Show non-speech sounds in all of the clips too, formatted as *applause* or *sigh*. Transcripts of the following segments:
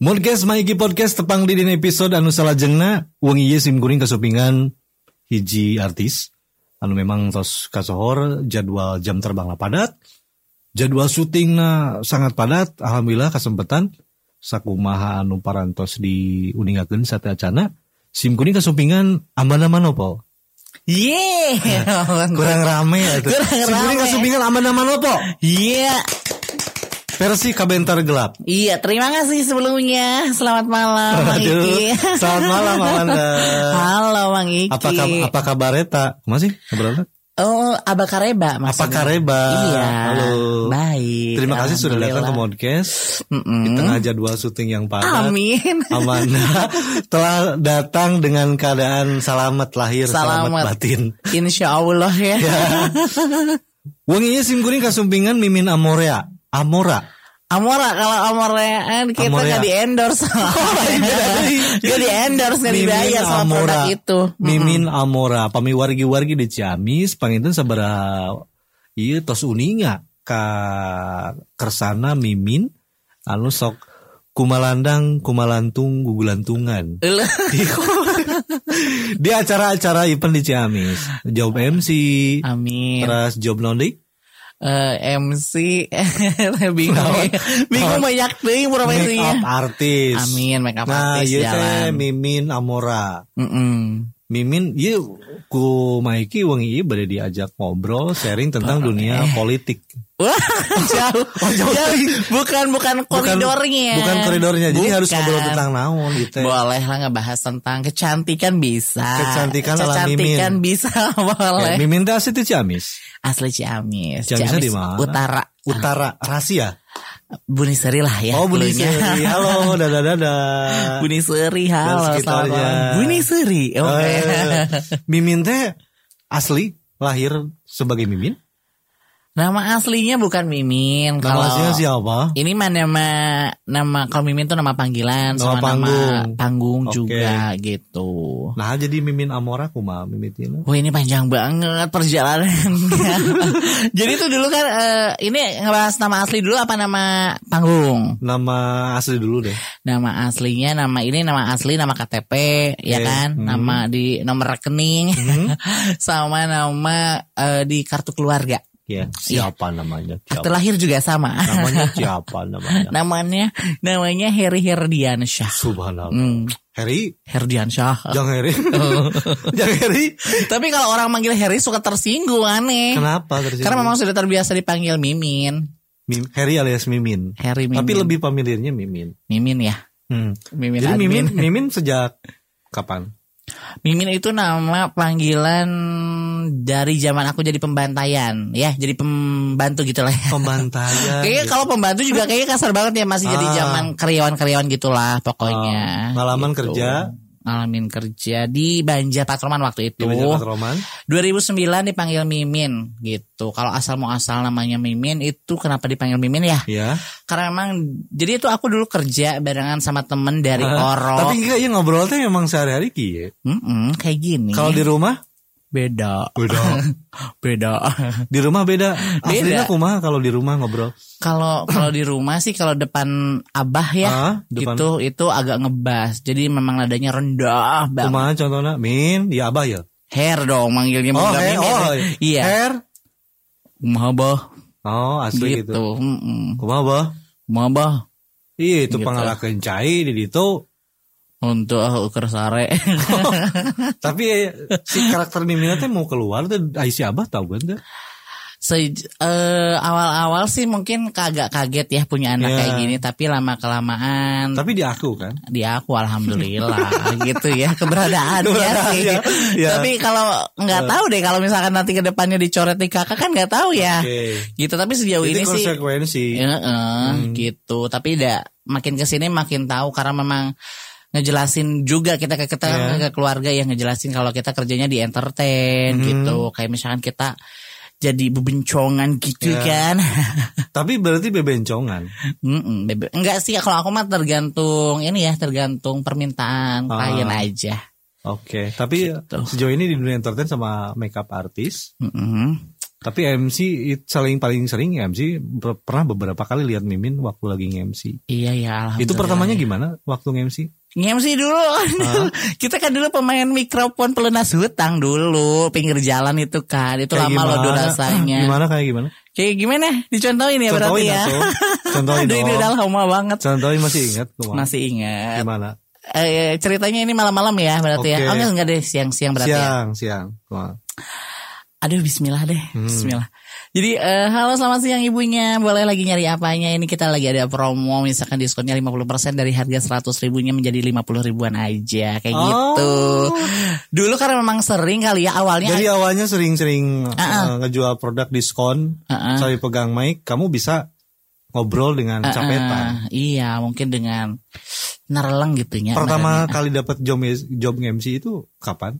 Podcast Maiki Podcast tepang di episode anu salajengna wong ieu sim kuring kasupingan hiji artis anu memang tos kasohor jadwal jam terbang padat jadwal syutingna sangat padat alhamdulillah kesempatan sakumaha anu parantos di uningakeun sate acana sim kuring kasupingan aman-aman opo Yeah. *laughs* kurang rame ya Kurang rame. kasupingan aman-aman opo Iya. Versi kabentar gelap Iya, terima kasih sebelumnya. Selamat malam, Aduh, Iki. selamat malam Amanda. Halo, Bang Iki. Apa kab- apa kabar eta? Masih kabar Oh, Aba Kareba Apa maksudnya. kareba? Iya. Halo. Baik. Terima kasih sudah datang ke Alhamdulillah. podcast Mm-mm. di tengah jadwal syuting yang padat. Amin. Amanda *laughs* telah datang dengan keadaan selamat lahir, selamat, Selamat. batin. Insya Allah ya. *laughs* Wong ieu sim kasumpingan Mimin Amorea. Amora. Amora kalau Amorean kita Amorea. *laughs* nggak di endorse. Gak di endorse, nggak Mimin dibayar sama produk itu. Mimin Amora. Pami wargi-wargi di Ciamis, panginten sabaraha ieu tos uninga ka kersana Mimin anu sok kumalandang kumalantung gugulantungan. *laughs* Di acara-acara event di Ciamis. Job MC, Amin. terus job nondi. Eh, MC *laughs* bingung bingung banyak deh Make up profesinya artis. Amin make up Nah, artis ieu teh jalan Mimin Amora. Mm-mm. Mimin, iya ku Maiki wong ieu bade diajak ngobrol sharing tentang dunia politik. Wah *laughs* jauh, jauh. bukan bukan koridornya Bukan koridornya. Jadi harus Bukan. ngobrol tentang naon gitu. boleh lah ngebahas tentang kecantikan bisa Kecantikan ala kecantikan Mimin. bisa Ya, *laughs* boleh Mimin teh asli Ciamis. asli Ciamis Ciamisnya di mana? utara Utara Rahasia. Buni Seri lah ya oh, Buni. Seri. Halo, dadah dadah. Buni Seri halo selamat sekitarnya. malam Buni Seri oke Eh, Mimin teh asli lahir sebagai Mimin. Nama aslinya bukan Mimin Nama kalau aslinya siapa? Ini mah nama nama kalau Mimin tuh nama panggilan Nama sama panggung. nama panggung Oke. juga gitu. Nah, jadi Mimin Amora kumaha mimitina? Wah ini panjang banget perjalanannya. *laughs* Jadi tuh dulu kan eh, ini ngebahas nama asli dulu apa nama panggung? Nama asli dulu deh. Nama aslinya nama ini nama asli nama KTP ya Oke. kan? Hmm. Nama di nomor rekening *laughs* sama nama eh, di kartu keluarga. Ya, siapa namanya? Siapa? Akte lahir juga sama. Namanya siapa namanya? *laughs* namanya namanya Heri Herdiansyah. Subhanallah. Hmm, Harry, Herdiansyah. Jang Harry. *laughs* Jang Harry. Tapi kalau orang manggil Harry suka tersinggung aneh. Kenapa tersinggung? Karena memang sudah terbiasa dipanggil Mimin. Mim- Harry alias Mimin. Harry Mimin. Tapi lebih familiarnya Mimin. Mimin ya. Hmm. Mimin Jadi admin. Mimin *laughs* Mimin sejak kapan? Mimin itu nama panggilan dari zaman aku jadi pembantaian, ya, jadi pembantu gitu lah. ya. Pembantaian. *laughs* Kayaknya kalau pembantu juga kayaknya kasar banget ya masih jadi Ah. zaman karyawan-karyawan gitulah pokoknya. Oh, ngalaman Gitu. kerja Ngalamin kerja di Banjar Patroman waktu itu. di Banjar Roman. 2009 dipanggil Mimin gitu. Kalau asal mau asal namanya Mimin itu kenapa dipanggil Mimin ya? Ya. Karena memang jadi itu aku dulu kerja barengan sama temen dari Oro. Tapi enggak ya ngobrol teh memang sehari-hari ki ya. Kayak gini. Kalau di rumah beda. beda. *laughs* beda. di rumah beda. Aslinya Beda. kumaha kalau di rumah ngobrol? Kalau kalau di rumah sih kalau depan abah ya Ah, depan- gitu itu agak ngebas. Jadi memang nadanya rendah banget. Kumaha contohnya? Min, ya abah ya. Hair dong manggilnya Oh, hair, Mimin. oh, Iya. hair. Kumaha bah Oh, asli gitu. gitu. Mm-mm. Kumaha bah? Kumaha bah Iya, itu Gitu. pangalakeun cai di ditu. Untuk ah, ukur sare. *laughs* Tapi eh, si karakter Mimina teh mau keluar tuh Aisyah Abah tahu kan? Se- eh, awal-awal sih mungkin kagak kaget ya punya anak Iya. kayak gini tapi lama kelamaan Tapi di aku kan. di aku alhamdulillah *laughs* gitu ya keberadaannya sih. Keberadaannya, iya. Tapi kalau nggak tahu deh kalau misalkan nanti ke depannya dicoret di kakak kan nggak tahu ya. Oke. Gitu tapi sejauh Itu ini sih konsekuensi. eh, eh, Hmm. gitu. Tapi tidak makin ke sini makin tahu karena memang ngejelasin juga kita ke kita Iya. ke keluarga yang ngejelasin kalau kita kerjanya di entertain Hmm. gitu. Kayak misalkan kita jadi bebencongan gitu Iya. kan. *laughs* Tapi berarti bebencongan. Mm-mm, bebe- Enggak sih kalau aku mah tergantung ini ya tergantung permintaan Ah. klien aja. Oke, tapi Gitu. sejauh ini di dunia entertain sama makeup artis, Mm-mm. Tapi MC saling paling sering MC pernah beberapa kali lihat Mimin waktu lagi nge-MC. Iya ya alhamdulillah. Itu pertamanya gimana waktu nge-MC? Ngemsi dulu. *laughs* Kita kan dulu pemain mikrofon pelunas hutang dulu, pinggir jalan itu kan. Itu Kayak lama loh gimana? rasanya. *laughs* Gimana kayak gimana? Kayak gimana? Dicontohin ya berarti ya. *laughs* Contohin Aduh, ini dong. udah lama banget. Contohin masih ingat Kumar? Masih ingat. Gimana? Eh, ceritanya ini malam-malam ya berarti ya. Oke. Oh enggak, enggak deh siang-siang berarti ya. Siang, siang. Aduh bismillah deh. Hmm. Bismillah. Jadi eh, halo selamat siang ibunya. Boleh lagi nyari apanya? Ini kita lagi ada promo misalkan diskonnya 50% dari harga 100 ribunya menjadi 50 ribuan aja kayak Oh. gitu. Dulu karena memang sering kali ya awalnya Jadi awalnya sering-sering Ah, uh, ngejual produk diskon, Ah, ah. saya pegang mic, kamu bisa ngobrol dengan Eh, capetan. eh, iya, mungkin dengan nereleng gitu ya. Pertama Nereleng. kali dapat job job MC itu kapan?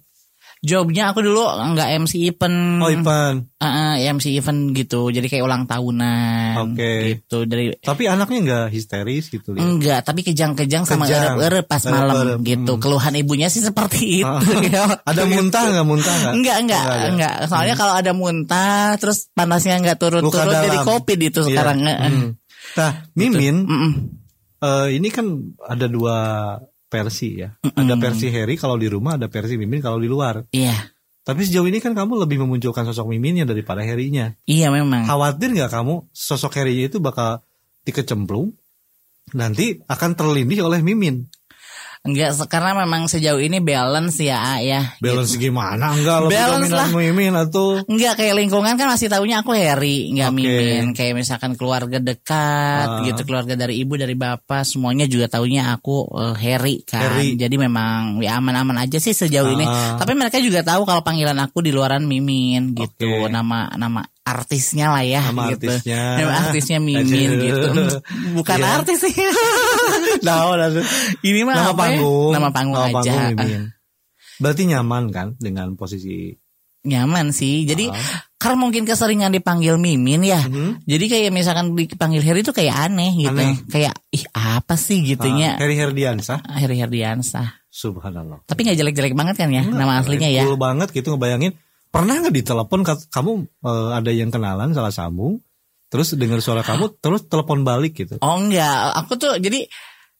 Jobnya aku dulu nggak MC event. Oh, Ipan. Eh, eh, MC event gitu. Jadi kayak ulang tahunan. Oke. Gitu dari Tapi anaknya nggak histeris gitu lihat. Enggak, tapi kejang-kejang sama erep-erep pas malam Erep-erep, gitu. hmm. Keluhan ibunya sih seperti itu. Ah. ya. *laughs* Ada muntah nggak muntah nggak? Enggak, enggak, Nggak ada. enggak. Soalnya kalau ada muntah terus panasnya enggak turun-turun jadi covid itu Iya. sekarang. eh. Hmm. Nah, Mimin, Mm-mm. eh, ini kan ada dua versi ya. Ada versi Harry kalau di rumah, ada versi Mimin kalau di luar. Iya. Tapi sejauh ini kan kamu lebih memunculkan sosok Miminnya daripada Harry-nya. Iya memang. Khawatir nggak kamu sosok Harry-nya itu bakal dikecemplung nanti akan terlindih oleh Mimin. Enggak, karena memang sejauh ini balance ya, A, ya. Balance gimana? Enggak lebih Balance lah. Mimin atau Enggak kayak lingkungan kan masih taunya aku Harry, enggak Oke. mimin. Kayak misalkan keluarga dekat gitu, keluarga dari ibu dari bapak semuanya juga taunya aku eh, Harry kan. Harry. Jadi memang ya aman-aman aja sih sejauh ini. Ah. Tapi mereka juga tahu kalau panggilan aku di luaran Mimin gitu. Nama nama artisnya lah ya Nama gitu. artisnya. Nama artisnya Mimin gitu. Bukan Iya. artis sih. *laughs* Nah, ini mah nama apa ya? panggung. Nama panggung Nama aja. panggung Mimin. Berarti nyaman kan dengan posisi Nyaman sih. Jadi Ah. karena mungkin keseringan dipanggil Mimin ya. Mhm. Jadi kayak misalkan dipanggil Heri itu kayak aneh gitu. Aneh. Kayak ih apa sih gitunya. Ah, Harry Herdiansah. Heri Herdiansah. Subhanallah. Tapi nggak jelek-jelek banget kan ya nama aslinya ya. Cool banget gitu ngebayangin. Pernah nggak ditelepon ka- kamu eh, ada yang kenalan salah sambung, terus dengar suara kamu, *gasps* terus telepon balik gitu. Oh enggak, aku tuh jadi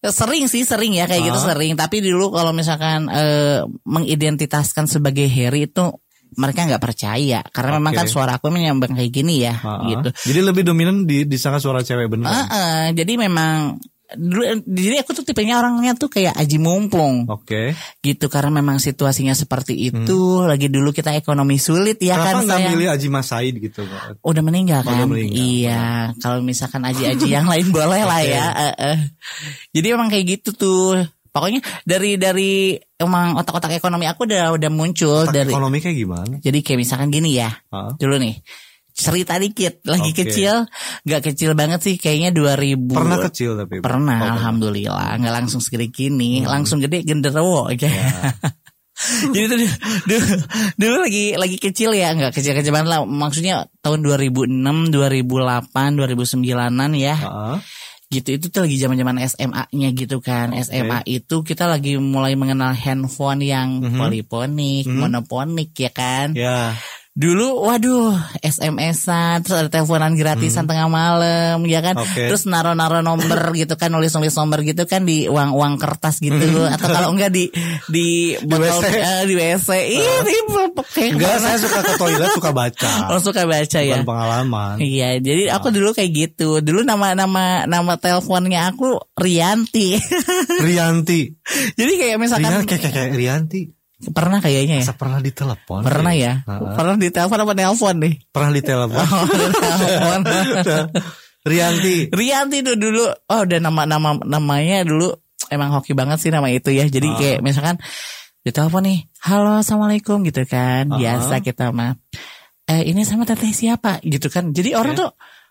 sering sih sering ya kayak gitu Ah. sering. Tapi dulu kalau misalkan eh, mengidentitaskan sebagai Heri itu mereka nggak percaya karena memang Oke. kan suara aku menyambang kayak gini ya Ah, gitu. Jadi lebih dominan di disangka suara cewek bener. Heeh, jadi memang dulu jadi aku tuh tipenya orangnya tuh kayak aji mumpung Oke. gitu karena memang situasinya seperti itu lagi dulu kita ekonomi sulit ya Hmm. Kenapa kan nggak milih Aji Mas Said gitu? udah meninggal kan meninggal. iya kalau misalkan aji-aji yang lain *laughs* boleh lah ya eh, eh. jadi emang kayak gitu tuh pokoknya dari dari emang otak-otak ekonomi aku udah udah muncul Otak dari ekonomi kayak gimana? jadi kayak misalkan gini ya Ah. dulu nih cerita dikit lagi Oke. kecil nggak kecil banget sih kayaknya 2000 Pernah kecil tapi. Pernah, Oh, alhamdulillah. Nggak langsung segede gini, langsung gede genderuwo aja. *laughs* Jadi tuh dulu, dulu, dulu lagi lagi kecil ya, nggak kecil-kecil banget lah. Maksudnya tahun 2006, 2008, 2009-an ya. Ah. Gitu itu tuh lagi zaman-zaman SMA-nya gitu kan. SMA itu kita lagi mulai mengenal handphone yang poliponik, monoponik ya kan. Ya. Dulu waduh SMS-an terus ada teleponan gratisan tengah malam ya kan. Hmm. Oke. Terus naro-naro nomor *laughs* gitu kan nulis-nulis nomor gitu kan di uang-uang kertas gitu atau kalau enggak di di botol Hmm. WC. eh, di WC. Ih, di kayak Enggak, ke mana. saya suka ke toilet suka baca. Oh, suka baca ya. Bukan pengalaman. Iya, jadi aku dulu kayak gitu. Dulu nama nama nama teleponnya aku Rianti. *laughs* Rianti. jadi kayak misalkan Rianti kayak, kayak, kayak Rianti. Pernah kayaknya ya. Masa pernah ditelepon? Pernah ya. Ah. Pernah ditelepon apa nelpon nih? Pernah ditelepon. *laughs* Oh, telepon. Rianti. Rianti tuh dulu oh udah nama nama namanya dulu emang hoki banget sih nama itu ya jadi Ah. kayak misalkan ditelepon nih halo assalamualaikum gitu kan Ah. biasa kita mah eh ini sama teteh siapa gitu kan jadi orang tuh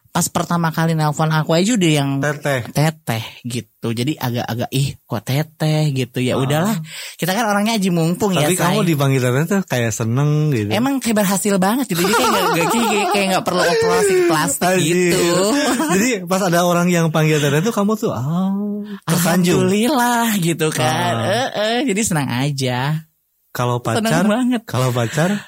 pas pertama kali nelpon aku aja udah yang Teteh. teteh gitu jadi agak-agak ih kok teteh gitu ya udahlah kita kan orangnya aji mumpung Ah. Tapi ya kamu say. dipanggil teteh tuh kayak seneng gitu. Emang kayak berhasil banget gitu Jadi kayak gak, kayak, kayak gak perlu operasi plastik gitu *laughs* Jadi pas ada orang yang panggil teteh tuh kamu tuh oh, tersanjung. Alhamdulillah gitu kan. Ah. Eh, eh, jadi senang aja. Kalau pacar, banget. kalau pacar,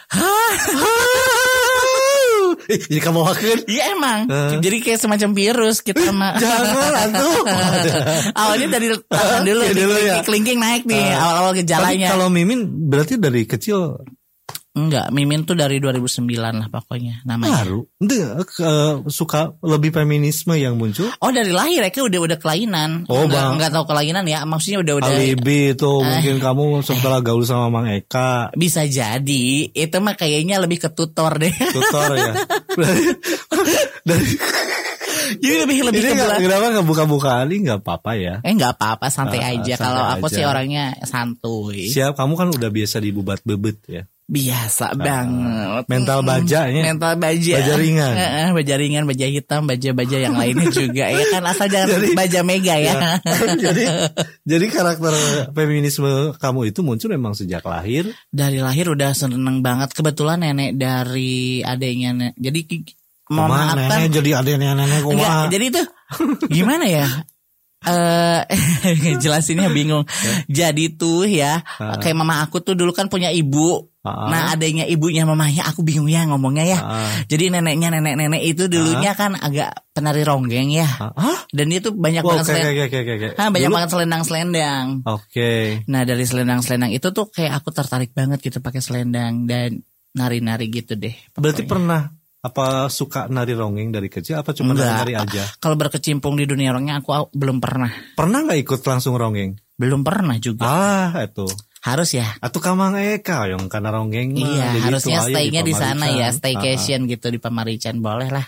*laughs* Jadi kamu wakil. Iya emang. Eh. Jadi kayak semacam virus kita mah. Jangan tuh. *laughs* Awalnya dari tangan dulu, Iya dulu ya. kelingking naik nih awal-awal Tapi gejalanya. kalau Mimin berarti dari kecil Enggak, Mimin tuh dari 2009 lah pokoknya namanya. baru. Eh, suka lebih feminisme yang muncul. Oh dari lahir ya kayak udah udah kelainan. Oh, enggak, Bang. enggak tahu kelainan ya. Maksudnya udah udah Alibi itu Eh. mungkin kamu setelah gaul sama Mang Eka bisa jadi. Itu mah kayaknya lebih ke tutor deh. tutor ya. *laughs* Dari Jadi lebih lebih ini bela- kenapa nggak buka-buka ini nggak apa-apa ya. Eh nggak apa-apa santai Ah, aja. Kalau aku aja. sih orangnya santuy. Siap, kamu kan udah biasa dibubat bebet ya. Biasa banget. Mental Mm-mm. bajanya. Mental baja. Baja ringan. Eh, baja ringan, baja hitam, baja-baja yang lainnya *laughs* juga. Ya kan asal jangan Jadi- baja mega ya. *laughs* jadi *laughs* jadi karakter feminisme kamu itu muncul memang sejak lahir. Dari lahir udah seneng banget. Kebetulan nenek dari adiknya nek. Jadi mohon maaf kan. nenek jadi ada nenek Enggak, kumaha. jadi itu gimana ya? Eh *laughs* jelasinnya bingung. Jadi tuh ya, kayak mama aku tuh dulu kan punya ibu. Ah. Nah, adanya ibunya mamanya aku bingung ya ngomongnya ya. Jadi neneknya nenek-nenek itu dulunya kan agak penari ronggeng ya. Dan dia tuh banyak Wow, banget oke selen- oke oke oke, oke. Ah, banyak Dulu- banget selendang-selendang. Oke. Nah, dari selendang-selendang itu tuh kayak aku tertarik banget gitu pakai selendang dan nari-nari gitu deh. Berarti pokoknya. pernah apa suka nari rongeng dari kecil apa cuma nari aja? Kalau berkecimpung di dunia rongeng aku belum pernah. Pernah nggak ikut langsung rongeng? Belum pernah juga. Ah, itu. Harus ya. Atau kamang Eka yang karena ronggeng mah. Iya, jadi harusnya stay-nya di sana Pamarican. ya, Ah, staycation gitu di Pamarican boleh lah.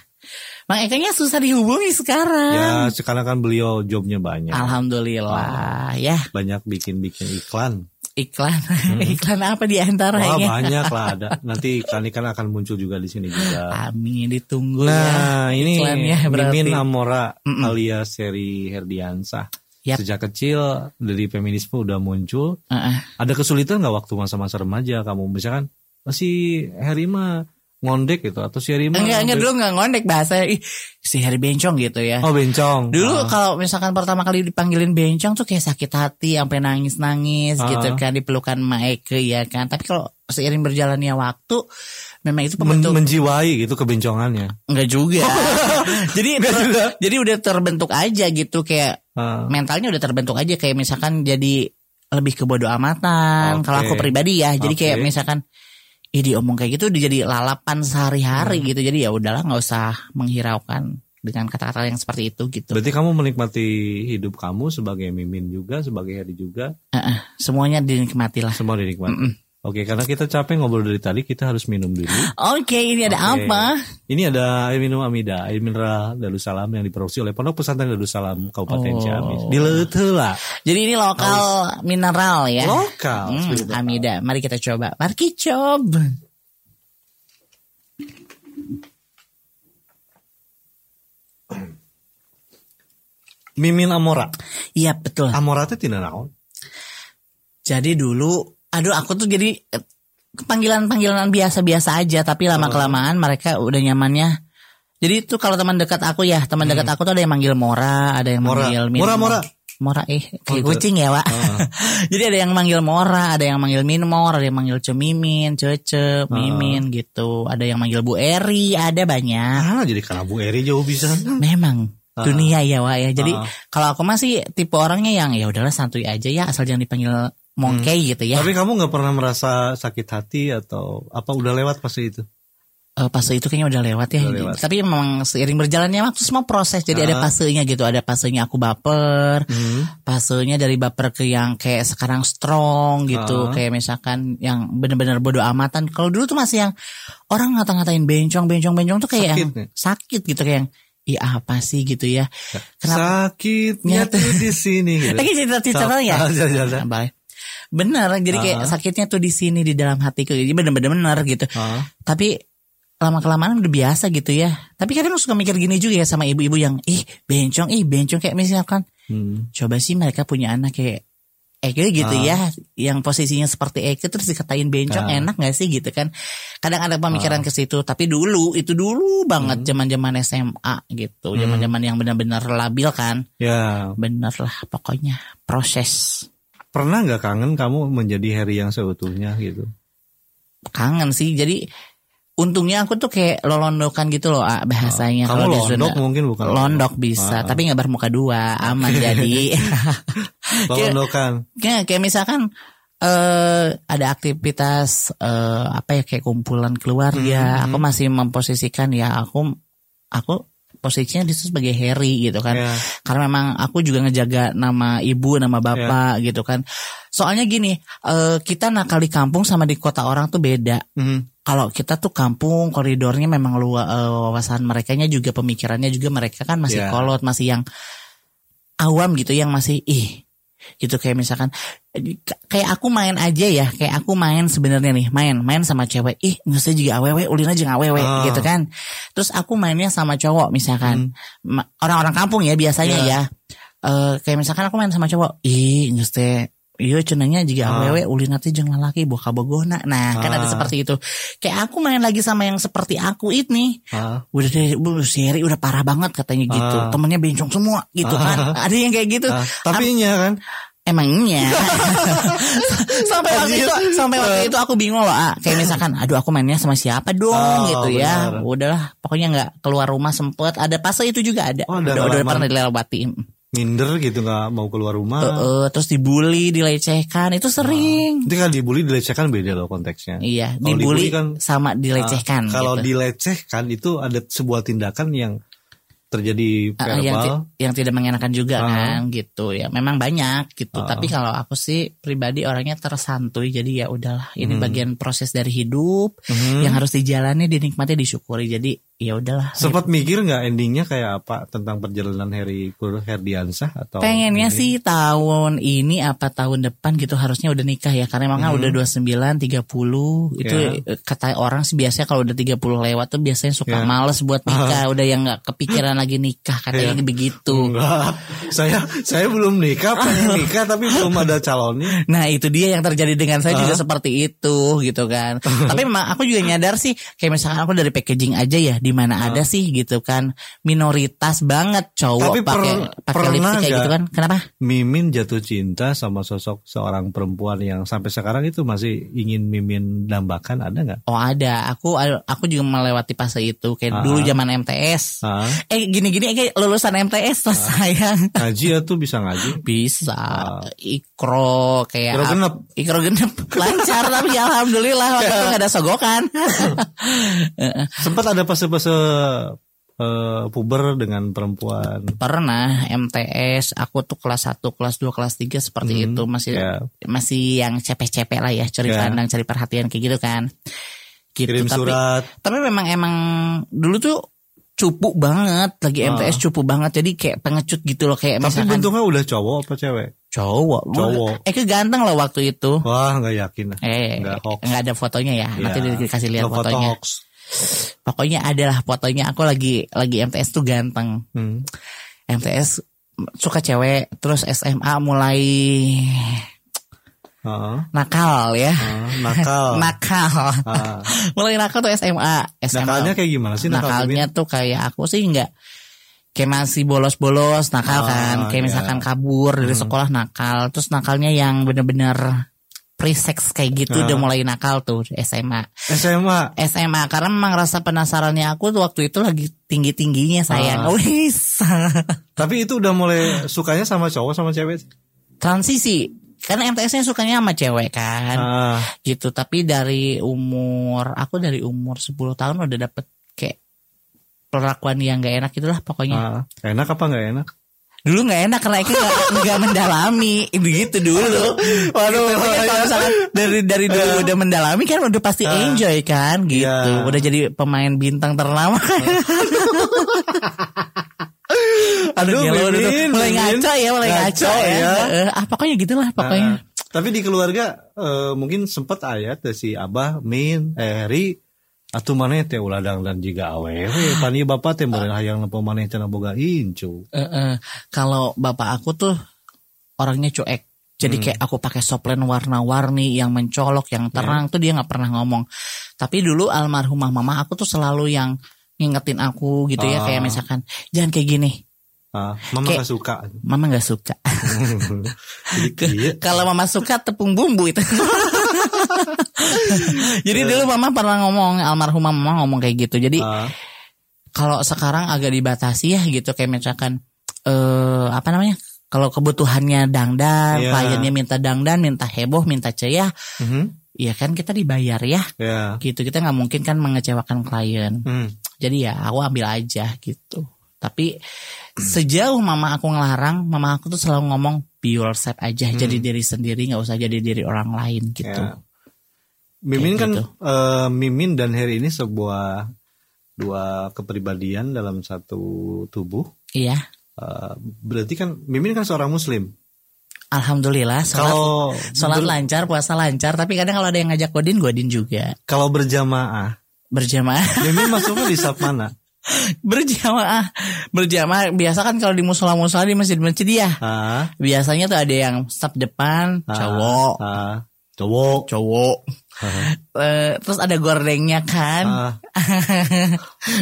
Bang Ekanya susah dihubungi ah. sekarang. Ya, sekarang kan beliau jobnya banyak. Alhamdulillah ya Banyak bikin-bikin iklan. Iklan *laughs* iklan apa di antaranya? Wah, banyak lah ada. *laughs* Nanti iklan-iklan akan muncul juga di sini juga. Amin ditunggu Nah, ya. ini iklannya berarti. Mimin Amora Mm-mm. alias Seri Herdiansah. Yap. Sejak kecil dari feminisme udah muncul. Heeh. Ada kesulitan nggak waktu masa-masa remaja kamu? Misalkan masih mah ngondek gitu atau si Heri mah Enggak, enggak dulu enggak ngondek bahasa ih, si Harry Bencong gitu ya. Oh bencong. Dulu Ah. kalau misalkan pertama kali dipanggilin bencong tuh kayak sakit hati sampai nangis-nangis Ah. gitu kan dipelukan Maeke ya kan. Tapi kalau seiring berjalannya waktu memang itu Men- pembentuk menjiwai gitu kebencongannya. enggak juga. *laughs* jadi ter- jadi udah terbentuk aja gitu kayak Ah. mentalnya udah terbentuk aja kayak misalkan jadi lebih ke bodo amatan Oke. kalau aku pribadi ya. Jadi kayak misalkan Ih diomong kayak gitu udah jadi lalapan sehari-hari Hmm. gitu. Jadi ya udahlah nggak usah menghiraukan dengan kata-kata yang seperti itu gitu. Berarti kamu menikmati hidup kamu sebagai Mimin juga, sebagai Heri juga, Heeh, semuanya dinikmati lah. semua dinikmati. Mm-mm. Oke, karena kita capek ngobrol dari tadi, kita harus minum dulu. Oke, ini ada Oke. apa? Ini ada air minum Amida, air mineral Darussalam yang diproduksi oleh Pondok Pesantren Darussalam Kabupaten Oh. Ciamis. Di Leutela. Jadi ini lokal mineral ya. Lokal. Hmm. Amida, mari kita coba. Mari kita coba. Mimin Amora. Iya betul. Amora itu tidak naon. Jadi dulu, aduh aku tuh jadi eh, panggilan-panggilan biasa-biasa aja, tapi lama kelamaan mereka udah nyamannya. Jadi itu kalau teman dekat aku ya, teman dekat aku tuh ada yang manggil Mora, ada yang Hmm. Mora. manggil Min- Mora, Mora. Mora eh kayak Oh, kucing ya, Pak. Ah. *laughs* Jadi ada yang manggil Mora, ada yang manggil Minmor, ada yang manggil Cemimin, Cece, Ah. Mimin gitu. Ada yang manggil Bu Eri, ada banyak. Ah, jadi karena Bu Eri jauh bisa. Memang Ah. dunia ya, Wak ya. Jadi Ah. kalau aku masih tipe orangnya yang ya udahlah santuy aja ya, asal jangan dipanggil mongkei gitu ya. Hmm. Tapi kamu nggak pernah merasa sakit hati atau apa udah lewat pasti itu? Eh, fase itu kayaknya udah lewat ya. Udah lewat. Tapi memang seiring berjalannya waktu semua proses. Jadi ada Ah. fasenya gitu. Ada fasenya aku baper. Hmm. Fasenya dari baper ke yang kayak sekarang strong gitu. Ah. Kayak misalkan yang bener-bener bodo amatan. Kalau dulu tuh masih yang orang ngata-ngatain bencong, bencong, bencong tuh kayak Sakit yang nih. sakit gitu kayak yang Ih apa sih gitu ya. Kenapa? Sakitnya tuh di sini gitu. *laughs* Lagi cerita-cerita ya. Ah, iya, Bener, jadi kayak Ah. sakitnya tuh di sini di dalam hatiku. Jadi bener-bener bener gitu. Ah. Tapi lama kelamaan udah biasa gitu ya. Tapi kadang suka mikir gini juga ya sama ibu-ibu yang ih bencong, ih bencong kayak misalkan Hmm. coba sih mereka punya anak kayak Eke gitu Ah. ya, yang posisinya seperti Eke terus dikatain bencong Ah. enak gak sih gitu kan? Kadang ada pemikiran ke situ, tapi dulu itu dulu banget zaman-zaman SMA gitu, Hmm. zaman-zaman yang benar-benar labil kan, Ya, bener lah pokoknya proses pernah nggak kangen kamu menjadi Harry yang seutuhnya gitu? kangen sih. Jadi untungnya aku tuh kayak lolondokan gitu loh ah, bahasanya Kamu londok Sunda. mungkin bukan Londok bisa, Ah. tapi nggak bermuka dua, aman *laughs* jadi. *laughs* Lolondokan. kayak, kayak misalkan eh ada aktivitas eh apa ya kayak kumpulan keluarga, Hmm, aku masih memposisikan ya aku aku posisinya di situ sebagai Harry gitu kan. Ya. Karena memang aku juga ngejaga nama ibu, nama bapak gitu kan. Soalnya gini, eh kita nakal di kampung sama di kota orang tuh beda. Mhm. Kalau kita tuh kampung koridornya memang luas wawasan mereka juga pemikirannya juga mereka kan masih Ya. kolot, masih yang awam gitu, yang masih ih gitu kayak misalkan kayak aku main aja ya kayak aku main sebenarnya nih main main sama cewek ih nggak usah juga awewe ulin aja nggak awewe Ah. gitu kan terus aku mainnya sama cowok misalkan Ma- orang-orang kampung ya biasanya Ya. ya Eh, kayak misalkan aku main sama cowok ih usah Iya cenanya juga Ah. awewe ulin nanti jeung lalaki boka bogona. Nah, kan ada Ah. seperti itu. Kayak aku main lagi sama yang seperti aku ini. Ah. Udah deh, bu, seri udah parah banget katanya gitu. Ah. Temennya bencong semua gitu kan. Ada yang kayak gitu. Ah, tapi nya kan Emangnya *laughs* sampai waktu itu sampai waktu itu aku bingung loh ah. kayak misalkan aduh aku mainnya sama siapa dong Oh, gitu ya benar. udahlah pokoknya nggak keluar rumah sempet ada fase itu juga ada Oh, ada udah, udah pernah dilewati minder gitu nggak mau keluar rumah. Heeh, terus dibully dilecehkan itu sering Itu kan dibully dilecehkan beda loh konteksnya. iya dibully, dibully kan, sama dilecehkan Ah, kalau gitu. dilecehkan itu ada sebuah tindakan yang terjadi Ah, yang, verbal. ti- yang tidak mengenakan juga Ah. kan gitu ya memang banyak gitu Ah. tapi kalau aku sih pribadi orangnya tersantuy jadi ya udahlah ini Hmm. bagian proses dari hidup Mhm. yang harus dijalani dinikmati disyukuri jadi ya udahlah Sempat mikir nggak endingnya kayak apa tentang perjalanan Harry Kur Herdiansah atau pengennya ini? sih tahun ini apa tahun depan gitu harusnya udah nikah ya karena emang kan Mhm. udah 29 30 itu eh, kata orang sih biasanya kalau udah 30 lewat tuh biasanya suka Ya. males buat nikah *laughs* udah yang nggak kepikiran lagi nikah katanya Ya. begitu Enggak, saya saya belum nikah, pengen *laughs* nikah tapi belum ada calonnya. Nah itu dia yang terjadi dengan saya juga seperti itu gitu kan. *laughs* Tapi memang aku juga nyadar sih kayak misalkan aku dari packaging aja ya di mana ada sih gitu kan minoritas banget Tapi cowok per- pakai pakai lipstick kayak gitu kan. Kenapa? Mimin jatuh cinta sama sosok seorang perempuan yang sampai sekarang itu masih ingin Mimin dambakan ada nggak? Oh ada. Aku aku juga melewati fase itu kayak Ah. dulu zaman MTS. Ah, Eh gini-gini kayak lulusan MTS lah sayang. ngaji ya tuh bisa ngaji. Bisa Ah. ikro kayak Ikro genep. ikro genep *laughs* lancar tapi alhamdulillah waktu itu gak ada sogokan. Sempat ada fase-fase eh, puber dengan perempuan. pernah MTS aku tuh kelas 1 kelas 2 kelas 3 seperti Hmm, itu masih ya. masih yang cepek-cepek lah ya cari pandang cari perhatian kayak gitu kan gitu Kirim tapi surat. tapi memang emang dulu tuh cupu banget lagi Ah. MTS cupu banget jadi kayak pengecut gitu loh kayak Tapi misalkan bentuknya udah cowok apa cewek? cowok Cowok. eh keganteng loh waktu itu Wah nggak yakin. eh Nggak hoax. nggak ada fotonya ya nanti Ya, dikasih lihat foto fotonya hoax. Pokoknya adalah fotonya aku lagi lagi MTS tuh ganteng Hmm. MTS suka cewek terus SMA mulai Heeh. nakal ya Ah, nakal. *laughs* nakal Ah. *laughs* mulai nakal tuh SMA SMA Nakalnya kayak gimana sih nakal nakalnya tuh kayak aku sih nggak kayak masih bolos-bolos nakal Ah, kan kayak iya. misalkan kabur dari Hmm. sekolah nakal terus nakalnya yang bener-bener pre-sex kayak gitu Ah. udah mulai nakal tuh SMA SMA. SMA karena memang rasa penasarannya aku tuh waktu itu lagi tinggi-tingginya sayang Ah. wis *laughs* Tapi itu udah mulai sukanya sama cowok sama cewek. transisi karena MTS-nya sukanya sama cewek kan Ah, gitu tapi dari umur aku dari umur 10 tahun udah dapet kayak perlakuan yang gak enak itulah pokoknya ah. enak apa nggak enak? Dulu nggak enak karena itu nggak mendalami. Begitu dulu. Waduh, kan kalau misalkan dari dari dulu udah mendalami kan udah pasti Ah. enjoy kan? Gitu. Iya. udah jadi pemain bintang ternama *laughs* Aduh, Gila, udah mulai ngaco ya mulai ngaco, Ngaco ya, ya. Eh, ah pokoknya gitulah pokoknya. Ah, tapi di keluarga eh, mungkin sempat ayat dari si Abah, Min, Eri, atau mana teh uladang dan juga awewe. Pani bapak teh meureun hayang nempo maneh cenah boga incu. Eh, eh, kalau bapak aku tuh orangnya cuek. Jadi Hmm. kayak aku pakai soplen warna-warni yang mencolok, yang Ya. terang tuh dia nggak pernah ngomong. Tapi dulu almarhumah mama aku tuh selalu yang ngingetin aku gitu ya Ah. kayak misalkan jangan kayak gini. Ah, mama Kayak- gak suka. Mama nggak suka. *laughs* *laughs* Jadi iya. Kalau mama suka tepung bumbu itu. *laughs* *laughs* Jadi dulu mama pernah ngomong almarhumah mama ngomong kayak gitu. Jadi Ah, kalau sekarang agak dibatasi ya gitu kayak misalkan eh apa namanya? Kalau kebutuhannya dangdan, Iya. kliennya minta dangdan, minta heboh, minta ceria, mhm, ya kan kita dibayar ya. ya. Gitu kita nggak mungkin kan mengecewakan klien. Hmm. Jadi ya aku ambil aja gitu. Tapi sejauh mama aku ngelarang, mama aku tuh selalu ngomong be yourself aja, jadi diri sendiri, nggak usah jadi diri orang lain gitu. Ya. Mimin kan gitu. eh, Mimin dan Heri ini sebuah dua kepribadian dalam satu tubuh. Iya. Eh, berarti kan Mimin kan seorang muslim. Alhamdulillah sholat, Kalau sholat lancar, puasa lancar. Tapi kadang kalau ada yang ngajak godin, godin juga. kalau berjamaah, Berjamaah, *laughs* Mimin masuknya di sub mana? berjamaah, berjamaah. Biasa kan kalau di musola-musola di masjid-masjid ya. Ah, Biasanya tuh ada yang stop depan, ah, cowok, ah, cowok. cowok. Eh, terus ada gordengnya kan. ah. *laughs*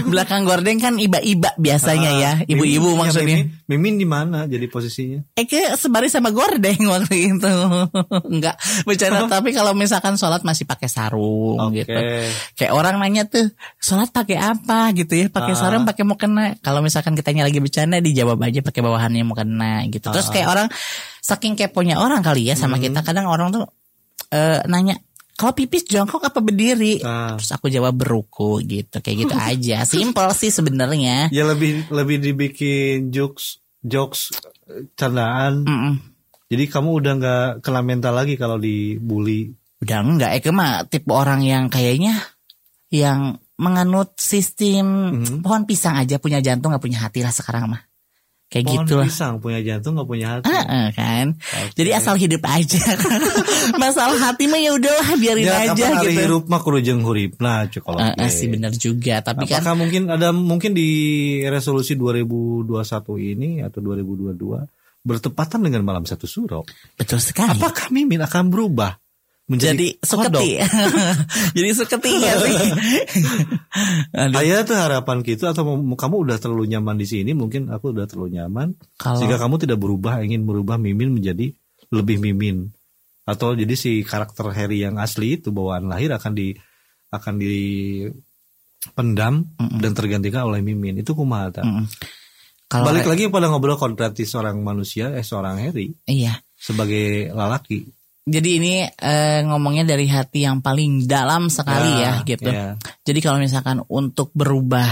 Belakang gordeng kan iba-iba biasanya ya, Ah, ibu-ibu Mimin- ya, maksudnya. Mimin, Mimin di mana jadi posisinya? Eh kayak sebaris sama gordeng waktu itu. *laughs* Enggak bercanda tapi kalau misalkan sholat masih pakai sarung Oke. gitu. Kayak orang nanya tuh, sholat pakai apa gitu ya? Pakai Ah. sarung, pakai mukena. Kalau misalkan kitanya lagi bercanda dijawab aja pakai bawahannya mukena gitu. Terus kayak orang saking keponya orang kali ya sama Hmm. kita kadang orang tuh eh, nanya kalau pipis jongkok apa berdiri? Ah. Terus aku jawab beruku gitu. Kayak gitu *laughs* aja. Simple sih sebenarnya. Ya lebih lebih dibikin jokes jokes eh, candaan. Mm-mm. Jadi kamu udah nggak kena mental lagi kalau dibully. Udah enggak, Eke mah tipe orang yang kayaknya yang menganut sistem Mhm. pohon pisang aja punya jantung nggak punya hati lah sekarang mah. Kayak Pohon gitu lah. pisang punya jantung nggak punya hati. Heeh, kan. Oke. Jadi asal hidup aja. *laughs* Masalah hati mah ya udahlah biarin ya, aja gitu. hirup mah kudu jeung hurip nah cek Heeh, oke. sih bener juga, tapi kan Apakah mungkin ada mungkin di resolusi 2021 ini atau 2022 bertepatan dengan malam satu suro? betul sekali. Apakah Mimin akan berubah menjadi Jadi suketi. *laughs* Jadi suketi nggak *laughs* sih? Ayah tuh harapan kita atau kamu udah terlalu nyaman di sini mungkin aku udah terlalu nyaman kalau sehingga kamu tidak berubah ingin merubah Mimin menjadi lebih Mimin atau jadi si karakter Harry yang asli itu bawaan lahir akan di akan dipendam Mm-mm. dan tergantikan oleh Mimin itu kumaha ta? Mm-mm. kalau Balik lagi pada ngobrol kodrati seorang manusia eh seorang Harry iya. sebagai lalaki Jadi ini eh, ngomongnya dari hati yang paling dalam sekali ya, gitu. ya, Jadi kalau misalkan untuk berubah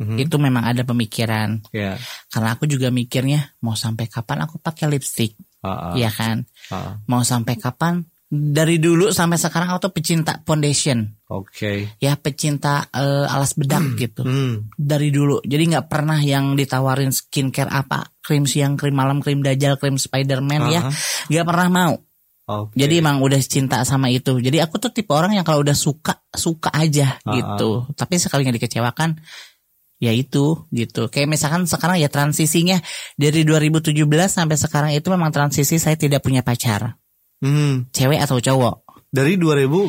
Mhm. itu memang ada pemikiran. ya. Karena aku juga mikirnya mau sampai kapan aku pakai lipstick, ah, ya kan? ah. Mau sampai kapan? Dari dulu sampai sekarang aku tuh pecinta foundation, Oke. ya pecinta eh, alas bedak gitu. Hmm. Dari dulu, jadi nggak pernah yang ditawarin skincare apa, krim siang, krim malam, krim dajal, krim Spiderman ya, Ah, nggak pernah mau. Oke. Jadi emang udah cinta sama itu. Jadi aku tuh tipe orang yang kalau udah suka suka aja Ah, gitu. Tapi sekali nggak dikecewakan ya itu gitu. Kayak misalkan sekarang ya transisinya dari 2017 sampai sekarang itu memang transisi saya tidak punya pacar. Hmm. Cewek atau cowok. Dari 2000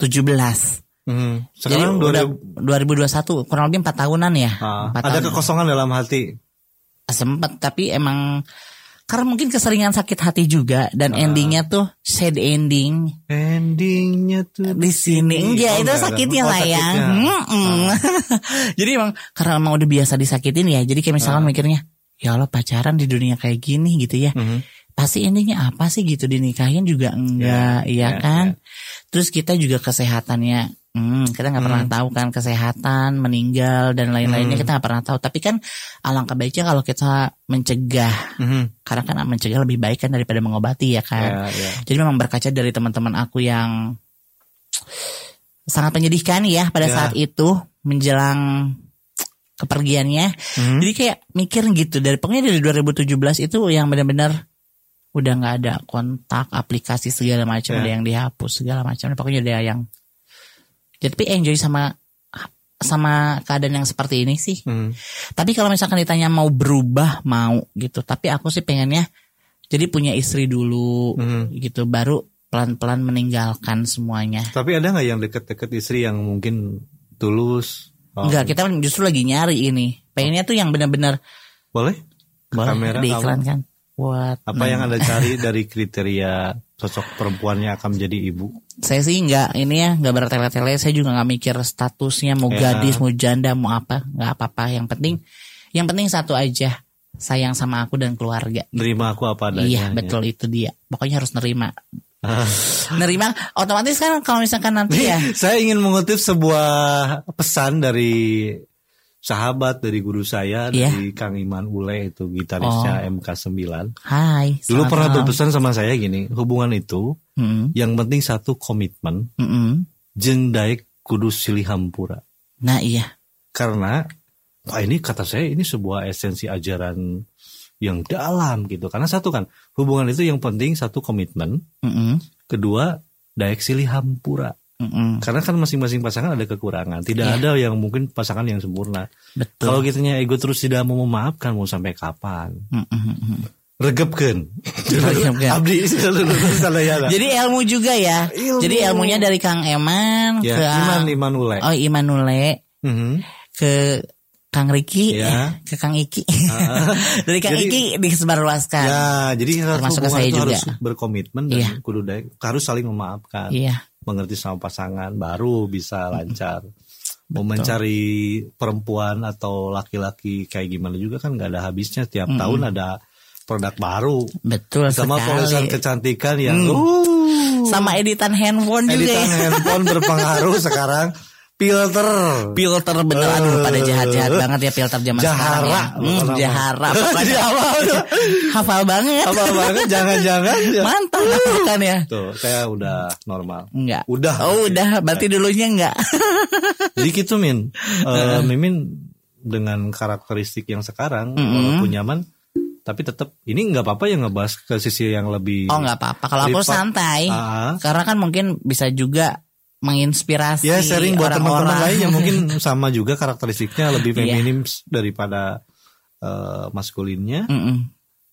17. hmm. Jadi sekarang udah 2000 2021 kurang lebih 4 tahunan ya. Ah, Empat ada tahun. kekosongan dalam hati. Sempet tapi emang karena mungkin keseringan sakit hati juga dan Ah. endingnya tuh sad ending Endingnya tuh di sini enggak Oh, itu enggak sakitnya Oh, sayang sakitnya. Mm-mm. *laughs* jadi emang karena emang udah biasa disakitin ya jadi kayak misalkan Ah. mikirnya ya Allah pacaran di dunia kayak gini gitu ya Mhm. pasti endingnya apa sih gitu dinikahin juga enggak Ya, iya ya, kan terus kita juga kesehatannya hmm, kita nggak pernah Hmm. tahu kan kesehatan meninggal dan lain-lainnya Hmm. kita nggak pernah tahu tapi kan alangkah baiknya kalau kita mencegah Mhm. karena kan mencegah lebih baik kan daripada mengobati ya kan Ya, ya. jadi memang berkaca dari teman-teman aku yang sangat menyedihkan ya pada Ya. saat itu menjelang kepergiannya. Mhm. Jadi kayak mikir gitu dari pokoknya dari 2017 itu yang benar-benar udah nggak ada kontak, aplikasi segala macam, Ya. ada yang dihapus segala macam. Pokoknya ada yang tapi enjoy sama sama keadaan yang seperti ini sih. Mhm. Tapi kalau misalkan ditanya mau berubah mau gitu. Tapi aku sih pengennya jadi punya istri dulu Mhm. gitu baru pelan-pelan meninggalkan semuanya. Tapi ada nggak yang deket-deket istri yang mungkin tulus? Oh, Enggak, kita justru lagi nyari ini. Pengennya tuh yang benar-benar Boleh? Boleh kamera diiklankan. What? Apa yang Anda *laughs* cari dari kriteria sosok perempuan yang akan menjadi ibu? Saya sih nggak ini ya nggak bertele-tele. Saya juga nggak mikir statusnya mau Ya. gadis mau janda mau apa nggak apa-apa. Yang penting yang penting satu aja sayang sama aku dan keluarga. Nerima aku apa adanya. iya ya. betul itu dia. Pokoknya harus nerima. *laughs* nerima otomatis kan kalau misalkan nanti ya *laughs* Saya ingin mengutip sebuah pesan dari sahabat dari guru saya Iya. dari Kang Iman Ule itu gitarisnya MK9. Hai. Dulu pernah malam. berpesan sama saya gini, hubungan itu Mm-mm, yang penting satu komitmen, mm-mm. jendaik kudu silih hampura. Nah iya. Karena wah ini kata saya ini sebuah esensi ajaran yang dalam gitu. Karena satu kan hubungan itu yang penting satu komitmen, Mm-mm, kedua daek silih hampura. Mm-mm. Karena kan masing-masing pasangan ada kekurangan. Tidak Iya. ada yang mungkin pasangan yang sempurna. Betul. Kalau kitanya ego terus tidak mau memaafkan mau sampai kapan? Mm-mm. Regepkeun. *laughs* Abdi sadayana. Jadi ilmu juga ya. Ilmu. Jadi ilmunya dari Kang Eman ya, ke iman iman ule. Oh Iman Nule Mhm. ke Kang Riki Ya. eh, ke Kang Iki. Ah. *laughs* dari Kang Jadi- Iki disebarluaskan. Ya, jadi harus Termasuk saya juga. harus berkomitmen dan Iya. kudu harus saling memaafkan, Iya. Mengerti sama pasangan baru bisa lancar. Mau mencari perempuan atau laki-laki kayak gimana juga kan nggak ada habisnya. Tiap tahun ada produk baru. Betul Sama sekali. kecantikan yang Hmm. uh, Sama editan handphone juga editan ya. handphone berpengaruh *laughs* sekarang. Filter. Filter bener aduh pada jahat-jahat banget ya filter zaman sekarang ya. Jahara. Hmm, jahara. Pokoknya *laughs* hafal banget. Apa banget jangan-jangan. *laughs* ya. Mantap kan ya. Tuh, saya udah normal. Enggak. Udah. Oh udah, berarti dulunya enggak. *laughs* Jadi gitu Min. Eh, Mimin dengan karakteristik yang sekarang walaupun nyaman tapi tetap ini nggak apa-apa ya ngebahas ke sisi yang lebih Oh enggak apa-apa. Kalau aku santai. Ah. Karena kan mungkin bisa juga menginspirasi ya sharing buat teman-teman lain yang mungkin *laughs* sama juga karakteristiknya lebih Iya. feminim daripada eh, maskulinnya. Mm-mm.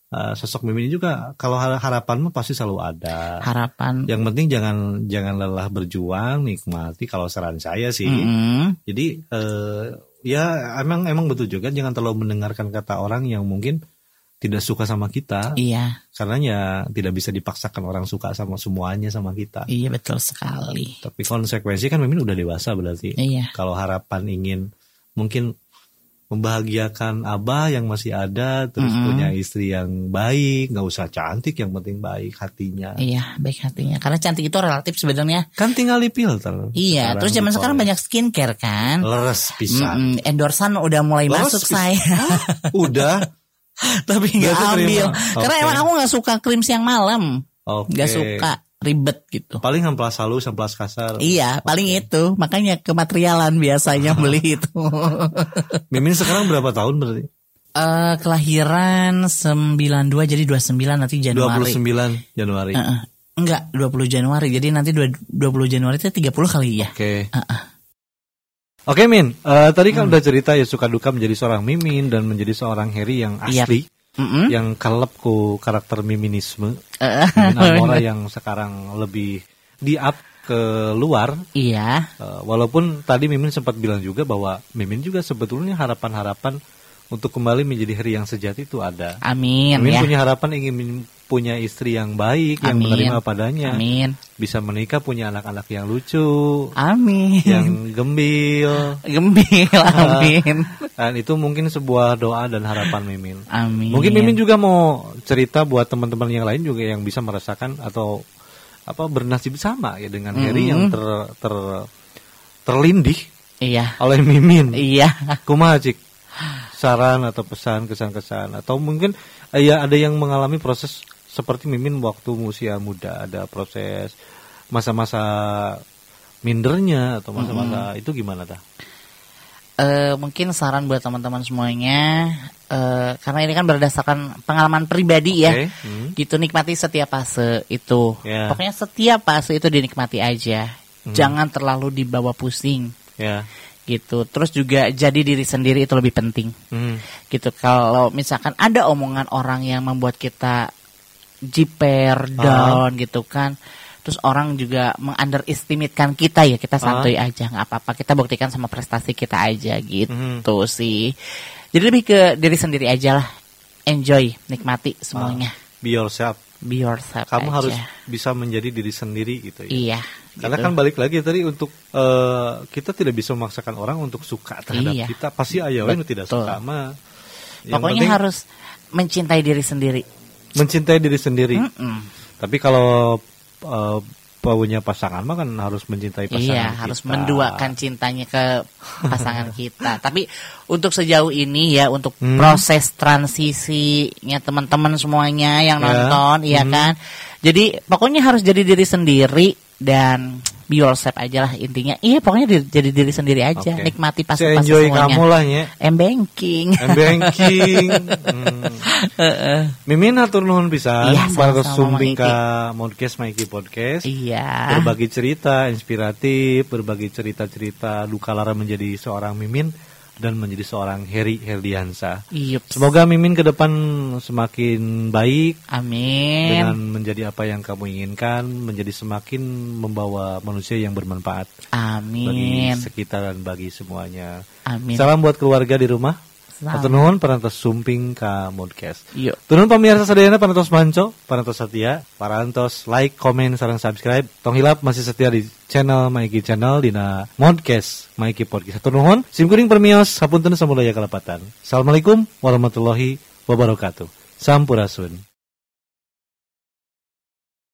Eh, sosok Mimin juga kalau har- harapan mah pasti selalu ada. Harapan. Yang penting jangan jangan lelah berjuang, nikmati kalau saran saya sih. Mm-mm. Jadi eh, ya emang emang betul juga jangan terlalu mendengarkan kata orang yang mungkin tidak suka sama kita Iya, karena ya tidak bisa dipaksakan orang suka sama semuanya sama kita. iya betul sekali. Tapi konsekuensi kan Mimin udah dewasa berarti. Iya. Kalau harapan ingin mungkin membahagiakan abah yang masih ada terus Mm-mm. punya istri yang baik, nggak usah cantik yang penting baik hatinya. Iya, baik hatinya. Karena cantik itu relatif sebenarnya. Kan tinggal di filter. Iya, terus zaman sekarang banyak skincare kan. leres pisan. Mm-mm, endorsan udah mulai Leres masuk pisan. saya, Udah. *laughs* *laughs* tapi nggak ambil. terima. Karena Oke. emang aku nggak suka krim siang malam, nggak suka ribet gitu. Paling amplas halus, amplas kasar. Iya, paling itu. Makanya kematerialan biasanya beli *laughs* itu. *laughs* Mimin sekarang berapa tahun berarti? Eh kelahiran 92 jadi 29 nanti Januari. 29 Januari. Eh, eh. Enggak, 20 Januari. Jadi nanti dua- 20 Januari itu 30 kali ya. Oke. Heeh. Oke Min, Eh, tadi Hmm. kan udah cerita ya suka duka menjadi seorang Mimin dan menjadi seorang Harry yang Iya. asli, Mm-mm. yang kalep ku karakter Miminisme. Eh, Mimin *laughs* yang sekarang lebih di up ke luar. Iya, Eh, walaupun tadi Mimin sempat bilang juga bahwa Mimin juga sebetulnya harapan-harapan untuk kembali menjadi Harry yang sejati itu ada. amin Mimin ya. punya harapan ingin punya istri yang baik, yang Amin. menerima padanya. Amin. bisa menikah punya anak-anak yang lucu, Amin. yang gembil. *laughs* Gembil, amin. Dan itu mungkin sebuah doa dan harapan Mimin. Amin. Mungkin Mimin juga mau cerita buat teman-teman yang lain juga yang bisa merasakan atau apa bernasib sama ya dengan Harry yang ter, ter terlindih Iya. oleh Mimin. Iya. Kumaha Cik? Saran atau pesan kesan-kesan atau mungkin eh, ya ada yang mengalami proses seperti Mimin waktu usia muda ada proses masa-masa mindernya atau masa-masa itu gimana dah? Eh, mungkin saran buat teman-teman semuanya eh, karena ini kan berdasarkan pengalaman pribadi ya. Oke, hmm. Gitu nikmati setiap fase itu. Ya. Pokoknya setiap fase itu dinikmati aja. Hmm. Jangan terlalu dibawa pusing Ya. gitu. Terus juga jadi diri sendiri itu lebih penting. Hmm. Gitu. Kalau misalkan ada omongan orang yang membuat kita jiper, Ah. down gitu kan. Terus orang juga mengunderestimate-kan kita ya, kita santuy aja, nggak apa-apa. Kita buktikan sama prestasi kita aja gitu Hmm. sih. Jadi lebih ke diri sendiri aja lah. enjoy, nikmati semuanya. Be yourself. Be yourself. Kamu aja. harus bisa menjadi diri sendiri gitu ya. Iya. Karena gitu. kan balik lagi tadi untuk eh, kita tidak bisa memaksakan orang untuk suka terhadap Iya. kita. Pasti ayah tidak suka. Yang pokoknya penting harus mencintai diri sendiri. Mencintai diri sendiri. Mm-mm. Tapi kalau eh, punya pasangan mah kan harus mencintai pasangan Iya, kita. harus menduakan cintanya ke pasangan *laughs* kita. Tapi untuk sejauh ini ya untuk Hmm. proses transisinya teman-teman semuanya yang Ya. nonton, iya Hmm. kan. Jadi pokoknya harus jadi diri sendiri dan be yourself aja lah intinya. Iya, pokoknya di- jadi diri sendiri aja, Oke. nikmati pas pas enjoy semuanya. kamu lah ya. M banking. M banking. *laughs* hmm. Mimin atur nuhun pisan Iya, para sumbing ka podcast Maiki Podcast. Iya. Berbagi cerita inspiratif, berbagi cerita-cerita duka lara menjadi seorang Mimin dan menjadi seorang Heri Herdiansa. Yup. Semoga Mimin ke depan semakin baik Amin. dengan menjadi apa yang kamu inginkan, menjadi semakin membawa manusia yang bermanfaat bagi Amin. sekitar dan bagi semuanya. Amin. Salam buat keluarga di rumah. Salam. Atau nuhun parantos sumping ka podcast. Yuk. Turun pemirsa sadayana parantos manco, parantos setia, parantos like, komen, sarang subscribe. Tong hilap masih setia di channel Maiki Channel dina podcast Maiki Podcast. Atur nuhun, simkuring permios, hapunten samudaya kalepatan. Assalamualaikum warahmatullahi wabarakatuh. Sampurasun.